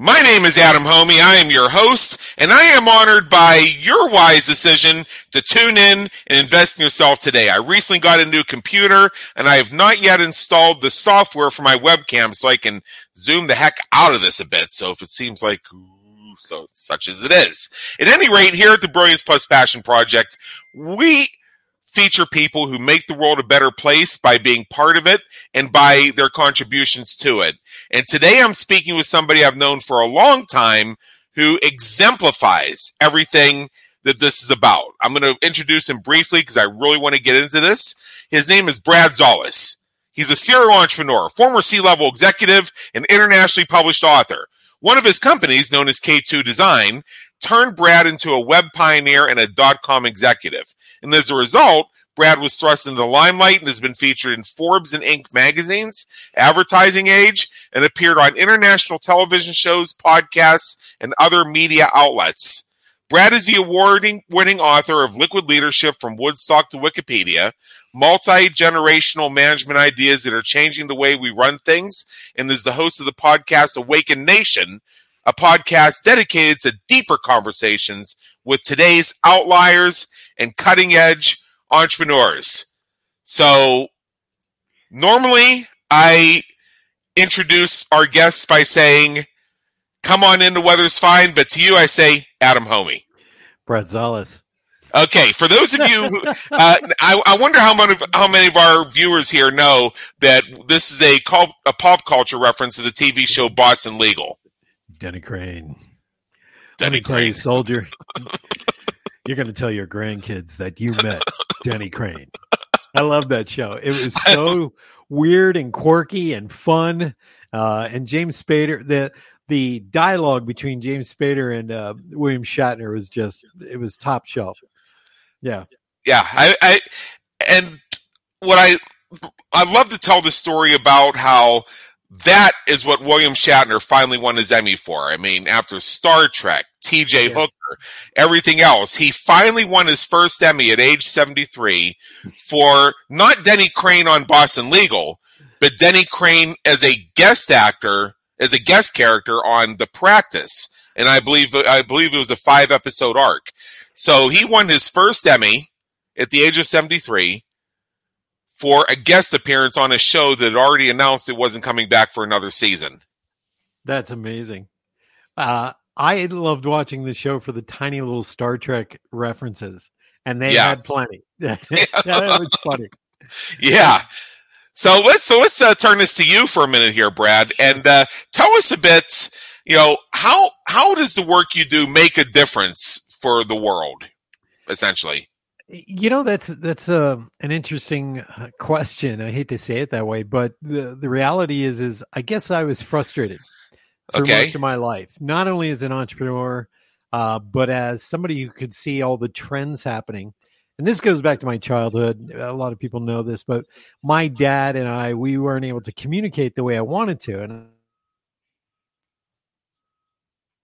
My name is Adam Hommey. I am your host, and I am honored by your wise decision to tune in and invest in yourself today. I recently got a new computer, and I have not yet installed the software for my webcam so I can zoom the heck out of this a bit. So if it seems like, so such as it is. At any rate, here at the Brilliance Plus Passion Project, we feature people who make the world a better place by being part of it and by their contributions to it. And today I'm speaking with somebody I've known for a long time who exemplifies everything that this is about. I'm going to introduce him briefly because I really want to get into this. His name is Brad Szollose. He's a serial entrepreneur, former C-level executive, and internationally published author. One of his companies, known as K2 Design, turned Brad into a web pioneer and a dot com executive. And as a result, Brad was thrust into the limelight and has been featured in Forbes and Inc. magazines, Advertising Age, and appeared on international television shows, podcasts, and other media outlets. Brad is the award winning author of Liquid Leadership from Woodstock to Wikipedia, multi generational management ideas that are changing the way we run things, and is the host of the podcast Awakened Nation, a podcast dedicated to deeper conversations with today's outliers and cutting edge entrepreneurs. So, normally I introduce our guests by saying, Come on in, the weather's fine. But to you, I say, Adam Hommey. Brad Szollose. Okay, for those of you, uh, I, I, wonder how many how many of our viewers here know that this is a, a pop culture reference to the TV show Boston Legal. Denny Crane. Denny Crane, soldier. you're going to tell your grandkids that you met Denny Crane. I love that show. It was so weird and quirky and fun. Uh, and James Spader, the the dialogue between James Spader and uh, William Shatner was just it was top shelf. Yeah, yeah. I, I and what I I love to tell the story about how that is what William Shatner finally won his Emmy for. I mean, after Star Trek, T.J. Yeah. Hooker, everything else, he finally won his first Emmy at age 73 for not Denny Crane on Boston Legal, but Denny Crane as a guest actor as a guest character on The Practice, and I believe I believe it was a five episode arc. So he won his first Emmy at the age of seventy three for a guest appearance on a show that had already announced it wasn't coming back for another season. That's amazing. Uh, I loved watching the show for the tiny little Star Trek references, and they yeah. had plenty. that was funny. Yeah. So let's so let's uh, turn this to you for a minute here, Brad, and uh, tell us a bit. You know how how does the work you do make a difference for the world, essentially? You know that's that's a uh, an interesting uh, question. I hate to say it that way, but the the reality is is I guess I was frustrated through okay. most of my life, not only as an entrepreneur, uh, but as somebody who could see all the trends happening and this goes back to my childhood. A lot of people know this, but my dad and I, we weren't able to communicate the way I wanted to. And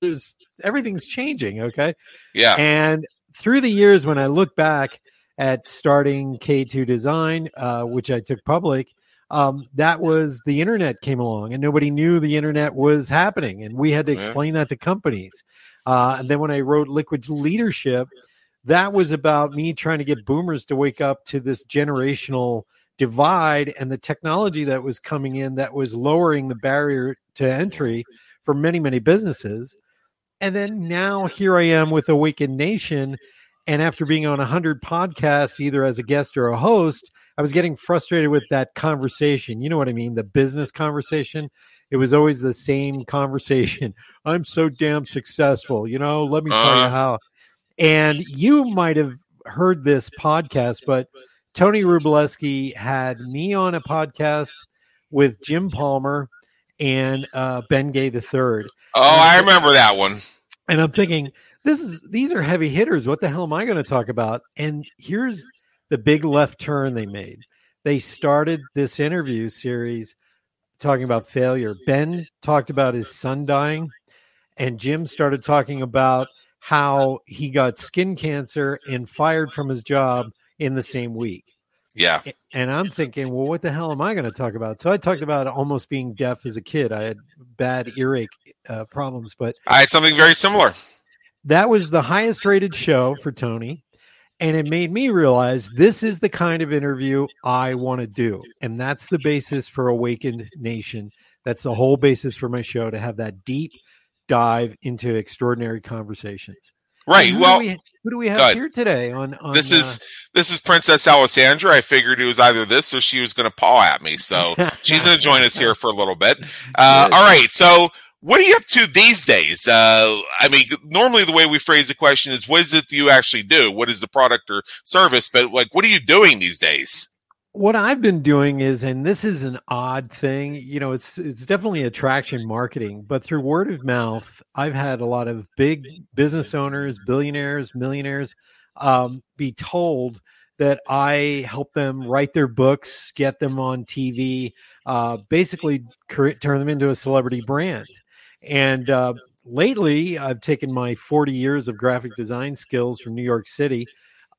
there's everything's changing. Okay. Yeah. And through the years, when I look back at starting K2 Design, uh, which I took public, um, that was the internet came along and nobody knew the internet was happening. And we had to explain that to companies. Uh, and then when I wrote Liquid Leadership, that was about me trying to get boomers to wake up to this generational divide and the technology that was coming in that was lowering the barrier to entry for many, many businesses. And then now here I am with Awakened Nation. And after being on 100 podcasts, either as a guest or a host, I was getting frustrated with that conversation. You know what I mean? The business conversation. It was always the same conversation. I'm so damn successful. You know, let me tell you uh-huh. how. And you might have heard this podcast, but Tony Wrublewski had me on a podcast with Jim Palmer and uh, Ben Gay the third. Oh, I remember that one. And I'm thinking, this is these are heavy hitters. What the hell am I going to talk about? And here's the big left turn they made. They started this interview series talking about failure. Ben talked about his son dying, and Jim started talking about how he got skin cancer and fired from his job in the same week. Yeah. And I'm thinking, well, what the hell am I going to talk about? So I talked about almost being deaf as a kid. I had bad earache uh, problems, but I had something very similar. That was the highest rated show for Tony. And it made me realize this is the kind of interview I want to do. And that's the basis for Awakened Nation. That's the whole basis for my show to have that deep dive into extraordinary conversations. Right. Who well, do we, who do we have here today? On, on this is uh, this is Princess Alessandra. I figured it was either this or she was going to paw at me, so she's going to join us here for a little bit. Uh, all right. So what are you up to these days? Uh, I mean, normally the way we phrase the question is, what is it you actually do? What is the product or service? But like, what are you doing these days? What I've been doing is, and this is an odd thing, you know, it's it's definitely attraction marketing, but through word of mouth, I've had a lot of big business owners, billionaires, millionaires, um, be told that I help them write their books, get them on TV, uh, basically turn them into a celebrity brand. And uh, lately, I've taken my 40 years of graphic design skills from New York City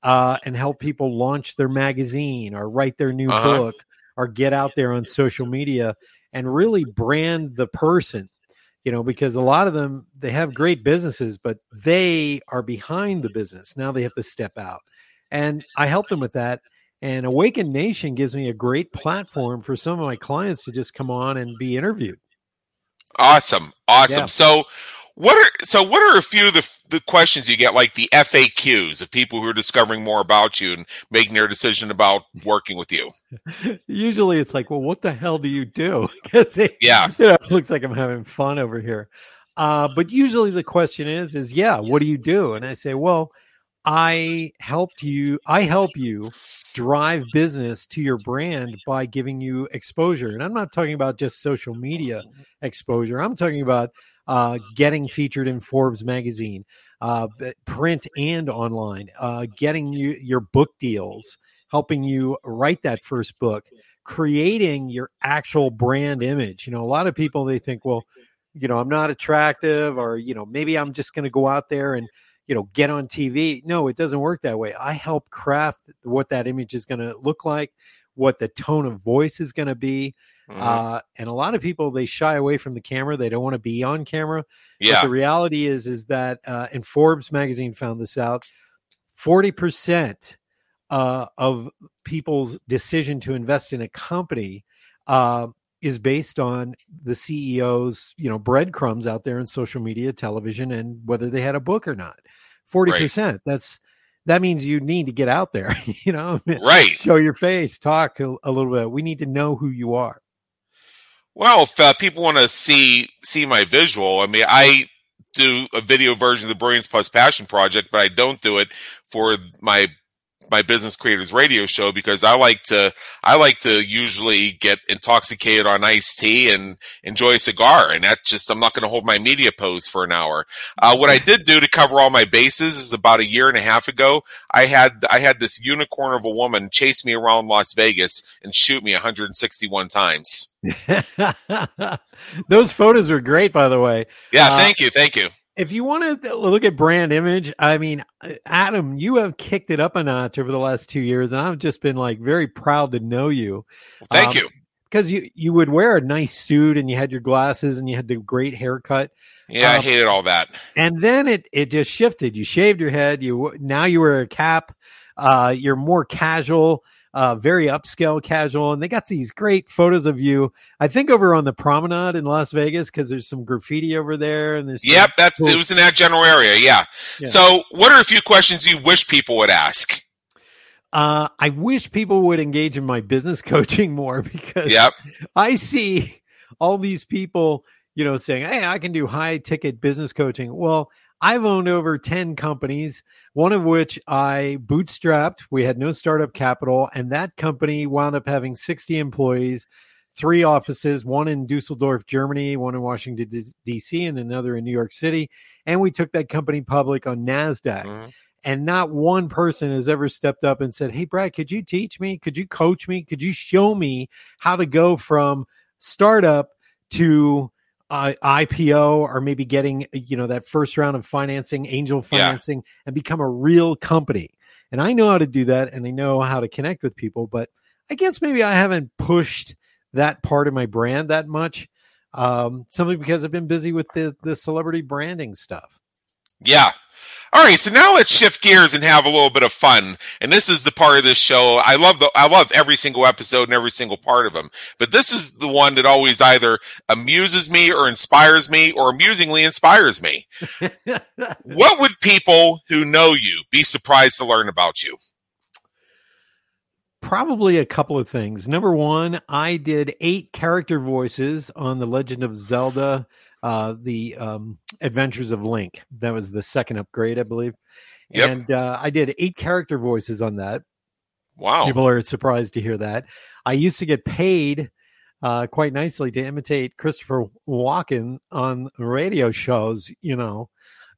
uh, and help people launch their magazine or write their new uh-huh. book or get out there on social media and really brand the person you know because a lot of them they have great businesses but they are behind the business. Now they have to step out. And i help them with that and awaken nation gives me a great platform for some of my clients to just come on and be interviewed Awesome, awesome. Yeah. So, what are so? What are a few of the the questions you get, like the FAQs of people who are discovering more about you and making their decision about working with you? Usually, it's like, well, what the hell do you do? Because yeah, you know, it looks like I'm having fun over here. Uh, but usually, the question is, is yeah, what do you do? And I say, well, I helped you, I help you drive business to your brand by giving you exposure. And I'm not talking about just social media exposure. I'm talking about uh, getting featured in Forbes magazine, uh, print and online, uh, getting you your book deals, helping you write that first book, creating your actual brand image. You know, a lot of people they think, well, you know, I'm not attractive, or you know, maybe I'm just going to go out there and you know get on tv no it doesn't work that way. I help craft what that image is going to look like what the tone of voice is going to be mm-hmm. uh, and a lot of people they shy away from the camera. They don't want to be on camera. Yeah but the reality is is that uh, and forbes magazine found this out 40% uh, of people's decision to invest in a company uh, is based on the CEO's, you know, breadcrumbs out there in social media, television, and whether they had a book or not. Forty right. percent. That's that means you need to get out there. You know, right? Show your face, talk a, a little bit. We need to know who you are. Well, if uh, people want to see see my visual, I mean, I do a video version of the Brilliance Plus Passion project, but I don't do it for my my business creators radio show because I like to I like to usually get intoxicated on iced tea and enjoy a cigar, and that just I'm not going to hold my media pose for an hour. Uh, what I did do to cover all my bases is about a year and a half ago, I had I had this unicorn of a woman chase me around Las Vegas and shoot me 161 times. Those photos were great, by the way. Yeah, uh, thank you, thank you If you want to look at brand image, I mean, Adam, you have kicked it up a notch over the last two years, and I've just been like very proud to know you. Well, thank um, you. Because you you would wear a nice suit and you had your glasses and you had the great haircut. Yeah, um, I hated all that. And then it it just shifted. You shaved your head. You now you wear a cap. Uh, you're more casual uh, very upscale casual. And they got these great photos of you, I think, over on the promenade in Las Vegas because there's some graffiti over there. And there's yep, that's cool... it was in that general area. Yeah. yeah. So, what are a few questions you wish people would ask? Uh, I wish people would engage in my business coaching more because yep. I see all these people, you know, saying, Hey, I can do high ticket business coaching. Well, I've owned over 10 companies, one of which I bootstrapped. We had no startup capital, and that company wound up having 60 employees, three offices, one in Dusseldorf, Germany, one in Washington, D.C., and another in New York City. And we took that company public on NASDAQ. Mm-hmm. And not one person has ever stepped up and said, Hey, Brad, could you teach me? Could you coach me? Could you show me how to go from startup to uh, IPO or maybe getting you know that first round of financing, angel financing, yeah. and become a real company. And I know how to do that, and I know how to connect with people. But I guess maybe I haven't pushed that part of my brand that much. Um, simply because I've been busy with the the celebrity branding stuff. Yeah, all right, so now let's shift gears and have a little bit of fun. And this is the part of this show I love. The I love every single episode and every single part of them. But this is the one that always either amuses me or inspires me, or amusingly inspires me. what would people who know you be surprised to learn about you? Probably a couple of things. Number one, I did eight character voices on The Legend of Zelda uh, the um, Adventures of Link. That was the second upgrade, I believe. Yep. And uh, I did eight character voices on that. Wow. People are surprised to hear that. I used to get paid uh, quite nicely to imitate Christopher Walken on radio shows, you know.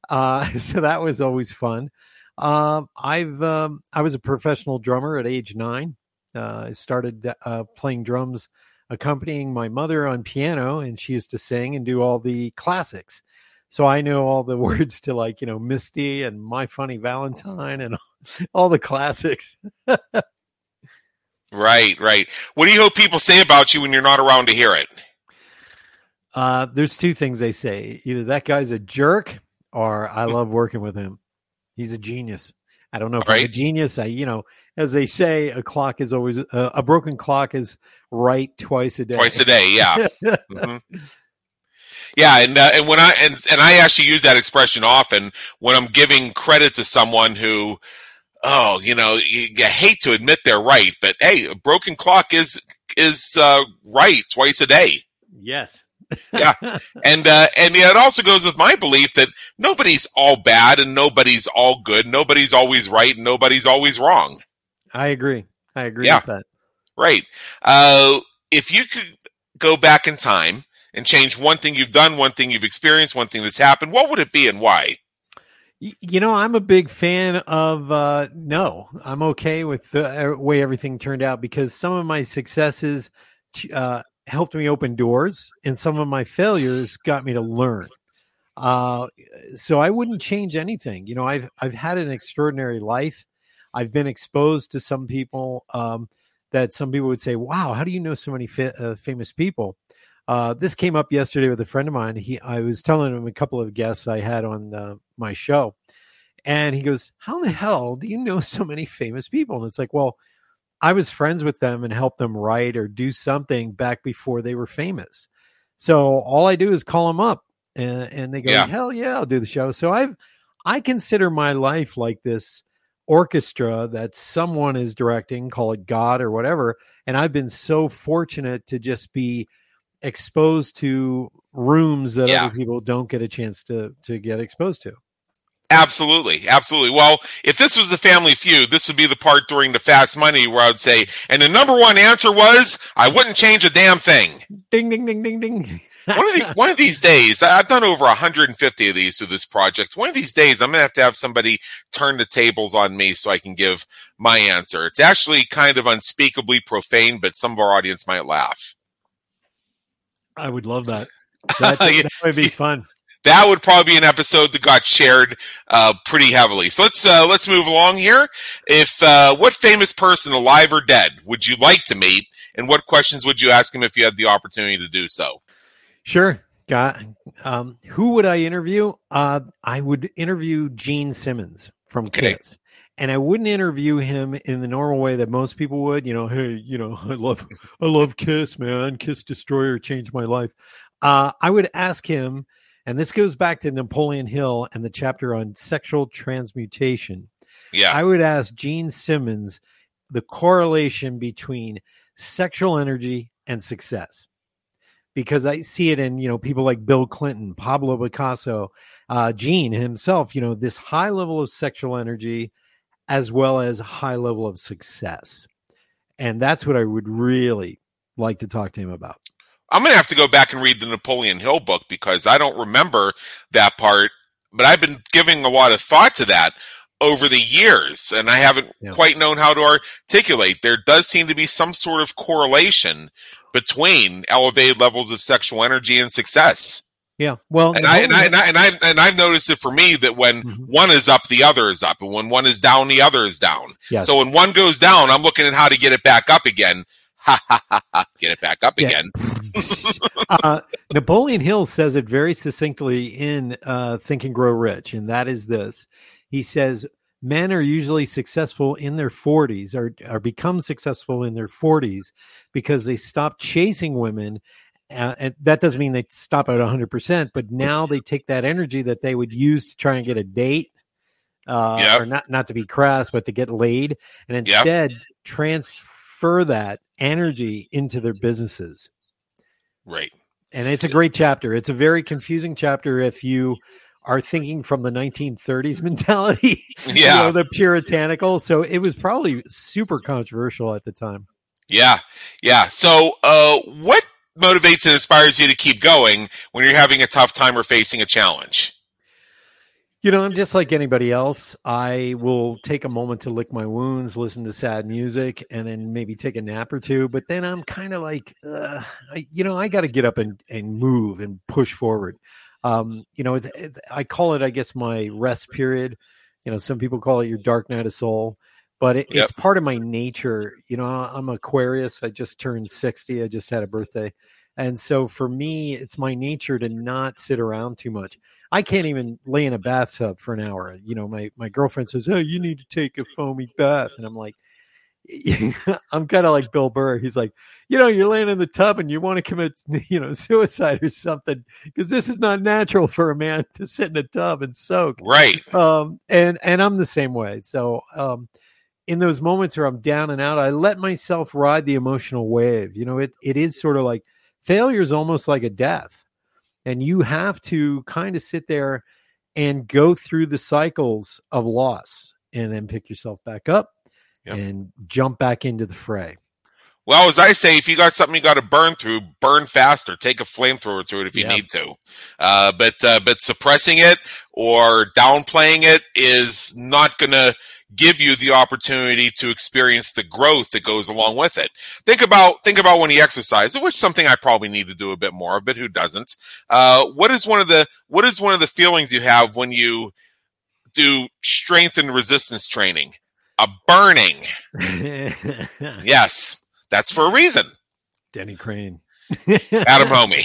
Uh, so that was always fun. Uh, I've um, I was a professional drummer at age nine. Uh, I started uh, playing drums accompanying my mother on piano, and she used to sing and do all the classics. So I know all the words to like, you know, Misty and My Funny Valentine and all the classics. right, right. What do you hope people say about you when you're not around to hear it? Uh, there's two things they say. Either that guy's a jerk or I love working with him. He's a genius. I don't know if right. I'm a genius. I, you know, as they say, a clock is always uh, a broken clock is right twice a day. Twice a day, yeah. mm-hmm. Yeah, and uh, and when I and and I actually use that expression often when I'm giving credit to someone who, oh, you know, you, you hate to admit they're right, but hey, a broken clock is is uh, right twice a day. Yes. yeah, and uh, and it also goes with my belief that nobody's all bad and nobody's all good. Nobody's always right and nobody's always wrong. I agree. I agree yeah. with that. Right. Uh, if you could go back in time and change one thing you've done, one thing you've experienced, one thing that's happened, what would it be and why? You know, I'm a big fan of uh, no. I'm okay with the way everything turned out because some of my successes uh, helped me open doors, and some of my failures got me to learn. Uh, so I wouldn't change anything. You know, I've I've had an extraordinary life. I've been exposed to some people um, that some people would say, "Wow, how do you know so many fa- uh, famous people?" Uh, this came up yesterday with a friend of mine. He, I was telling him a couple of guests I had on uh, my show, and he goes, "How in the hell do you know so many famous people?" And it's like, well, I was friends with them and helped them write or do something back before they were famous. So all I do is call them up, and, and they go, yeah. "Hell yeah, I'll do the show." So I've I consider my life like this orchestra that someone is directing, call it God or whatever. And I've been so fortunate to just be exposed to rooms that yeah. other people don't get a chance to to get exposed to. Absolutely, absolutely. Well, if this was the family feud, this would be the part during the fast money where I would say, and the number one answer was, I wouldn't change a damn thing. Ding, ding, ding, ding, ding one of the, one of these days, I've done over 150 of these through this project. One of these days, I'm gonna have to have somebody turn the tables on me so I can give my answer. It's actually kind of unspeakably profane, but some of our audience might laugh. I would love that. That, that would be fun. that would probably be an episode that got shared uh, pretty heavily. So let's uh, let's move along here. If uh, what famous person, alive or dead, would you like to meet, and what questions would you ask him if you had the opportunity to do so? Sure. Got um, who would I interview? Uh, I would interview Gene Simmons from okay. Kiss and I wouldn't interview him in the normal way that most people would. You know, hey, you know, I love, I love Kiss, man. Kiss Destroyer changed my life. Uh, I would ask him, and this goes back to Napoleon Hill and the chapter on sexual transmutation. Yeah, I would ask Gene Simmons the correlation between sexual energy and success because I see it in you know people like Bill Clinton, Pablo Picasso, uh, Gene himself. You know this high level of sexual energy as well as high level of success. And that's what I would really like to talk to him about. I'm going to have to go back and read the Napoleon Hill book because I don't remember that part, but I've been giving a lot of thought to that over the years and I haven't yeah. quite known how to articulate. There does seem to be some sort of correlation between elevated levels of sexual energy and success. Yeah. Well, and I, and I, and I, and I, and I've noticed it for me that when mm-hmm. one is up, the other is up. And when one is down, the other is down. Yes. So when one goes down, I'm looking at how to get it back up again. Ha ha ha ha. Get it back up yeah. again. uh, Napoleon Hill says it very succinctly in uh, Think and Grow Rich. And that is this. He says, men are usually successful in their 40s or, or become successful in their 40s because they stop chasing women uh, and that doesn't mean they stop at 100%, but now they take that energy that they would use to try and get a date, uh, yep. or not, not to be crass, but to get laid, and instead yep. transfer that energy into their businesses. Right. And it's a great chapter. It's a very confusing chapter if you are thinking from the 1930s mentality, yeah, you know, the puritanical. So it was probably super controversial at the time. Yeah, yeah. So, uh, what motivates and inspires you to keep going when you're having a tough time or facing a challenge? You know, I'm just like anybody else. I will take a moment to lick my wounds, listen to sad music, and then maybe take a nap or two. But then I'm kind of like, uh, I, you know, I got to get up and, and move and push forward. Um, you know, it's, it's, I call it, I guess, my rest period. You know, some people call it your dark night of soul, but it, yep. it's part of my nature. You know, I'm Aquarius. I just turned 60. I just had a birthday. And so for me, it's my nature to not sit around too much. I can't even lay in a bathtub for an hour. You know, my, my girlfriend says, Oh, you need to take a foamy bath. And I'm like, I'm kind of like Bill Burr. He's like, you know, you're laying in the tub and you want to commit, you know, suicide or something because this is not natural for a man to sit in a tub and soak. Right. Um, and and I'm the same way. So, um, in those moments where I'm down and out, I let myself ride the emotional wave. You know, it it is sort of like failure is almost like a death. And you have to kind of sit there and go through the cycles of loss and then pick yourself back up yep. and jump back into the fray. Well, as I say, if you got something you got to burn through, burn faster. Take a flamethrower through it if you need to. Uh, but uh, but suppressing it or downplaying it is not going to give you the opportunity to experience the growth that goes along with it. Think about think about when you exercise, which is something I probably need to do a bit more of, but who doesn't? Uh, what is one of the what is one of the feelings you have when you do strength and resistance training? A burning. yes, that's for a reason. Denny Crane. Adam Hommey.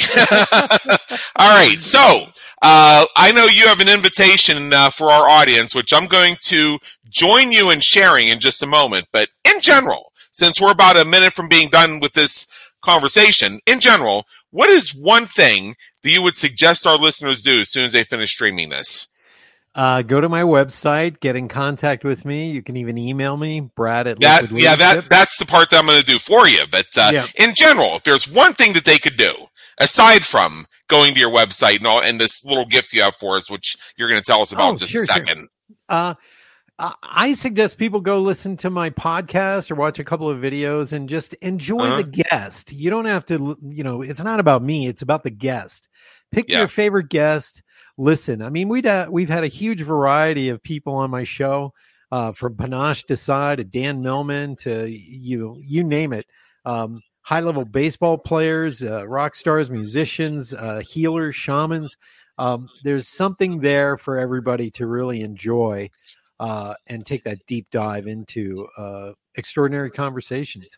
All right. So uh, I know you have an invitation uh, for our audience, which I'm going to join you in sharing in just a moment. But in general, since we're about a minute from being done with this conversation, in general, what is one thing that you would suggest our listeners do as soon as they finish streaming this? Uh, go to my website, get in contact with me. You can even email me, Brad at that, Yeah, that that's the part that I'm going to do for you. But uh, yeah. in general, if there's one thing that they could do aside from going to your website and all, and this little gift you have for us, which you're going to tell us about oh, in just sure, a second. Sure. Uh, I suggest people go listen to my podcast or watch a couple of videos and just enjoy uh-huh. the guest. You don't have to, you know, it's not about me; it's about the guest. Pick yeah. your favorite guest listen. I mean, we'd uh, we've had a huge variety of people on my show, uh, from Panache Desai to Dan Millman to you you name it. Um, high level baseball players, uh, rock stars, musicians, uh, healers, shamans. um, there's something there for everybody to really enjoy uh, and take that deep dive into uh, extraordinary conversations.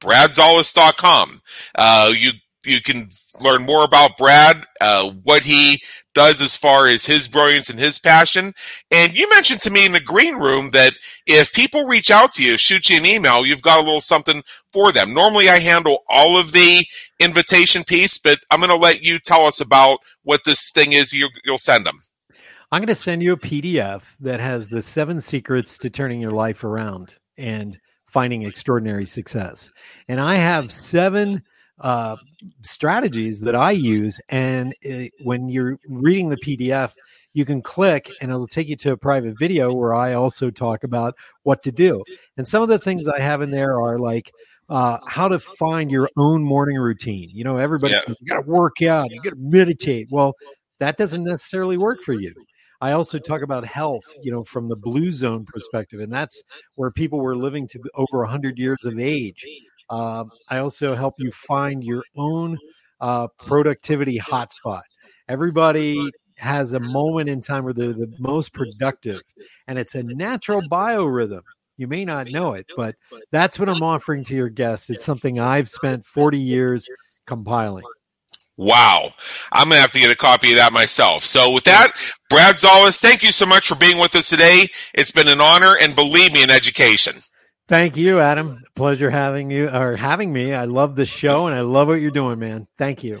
bradszollose.com. Uh, you you can learn more about Brad, uh, what he does as far as his brilliance and his passion. And you mentioned to me in the green room that if people reach out to you, shoot you an email, you've got a little something for them. Normally, I handle all of the invitation piece, but I'm going to let you tell us about what this thing is you, you'll send them. I'm going to send you a PDF that has the seven secrets to turning your life around. And finding extraordinary success. And I have seven uh, strategies that I use. And it, when you're reading the PDF, you can click and it'll take you to a private video where I also talk about what to do. And some of the things I have in there are like, uh, how to find your own morning routine. You know, everybody yeah. says you got to work out, you got to meditate. Well, that doesn't necessarily work for you. I also talk about health, you know, from the blue zone perspective, and that's where people were living to over 100 years of age. Uh, I also help you find your own uh, productivity hotspot. Everybody has a moment in time where they're the most productive, and it's a natural biorhythm. You may not know it, but that's what I'm offering to your guests. It's something I've spent 40 years compiling. Wow. I'm going to have to get a copy of that myself. So with that, Brad Szollose, thank you so much for being with us today. It's been an honor and believe me, an education. Thank you, Adam. Pleasure having you or having me. I love the show and I love what you're doing, man. Thank you.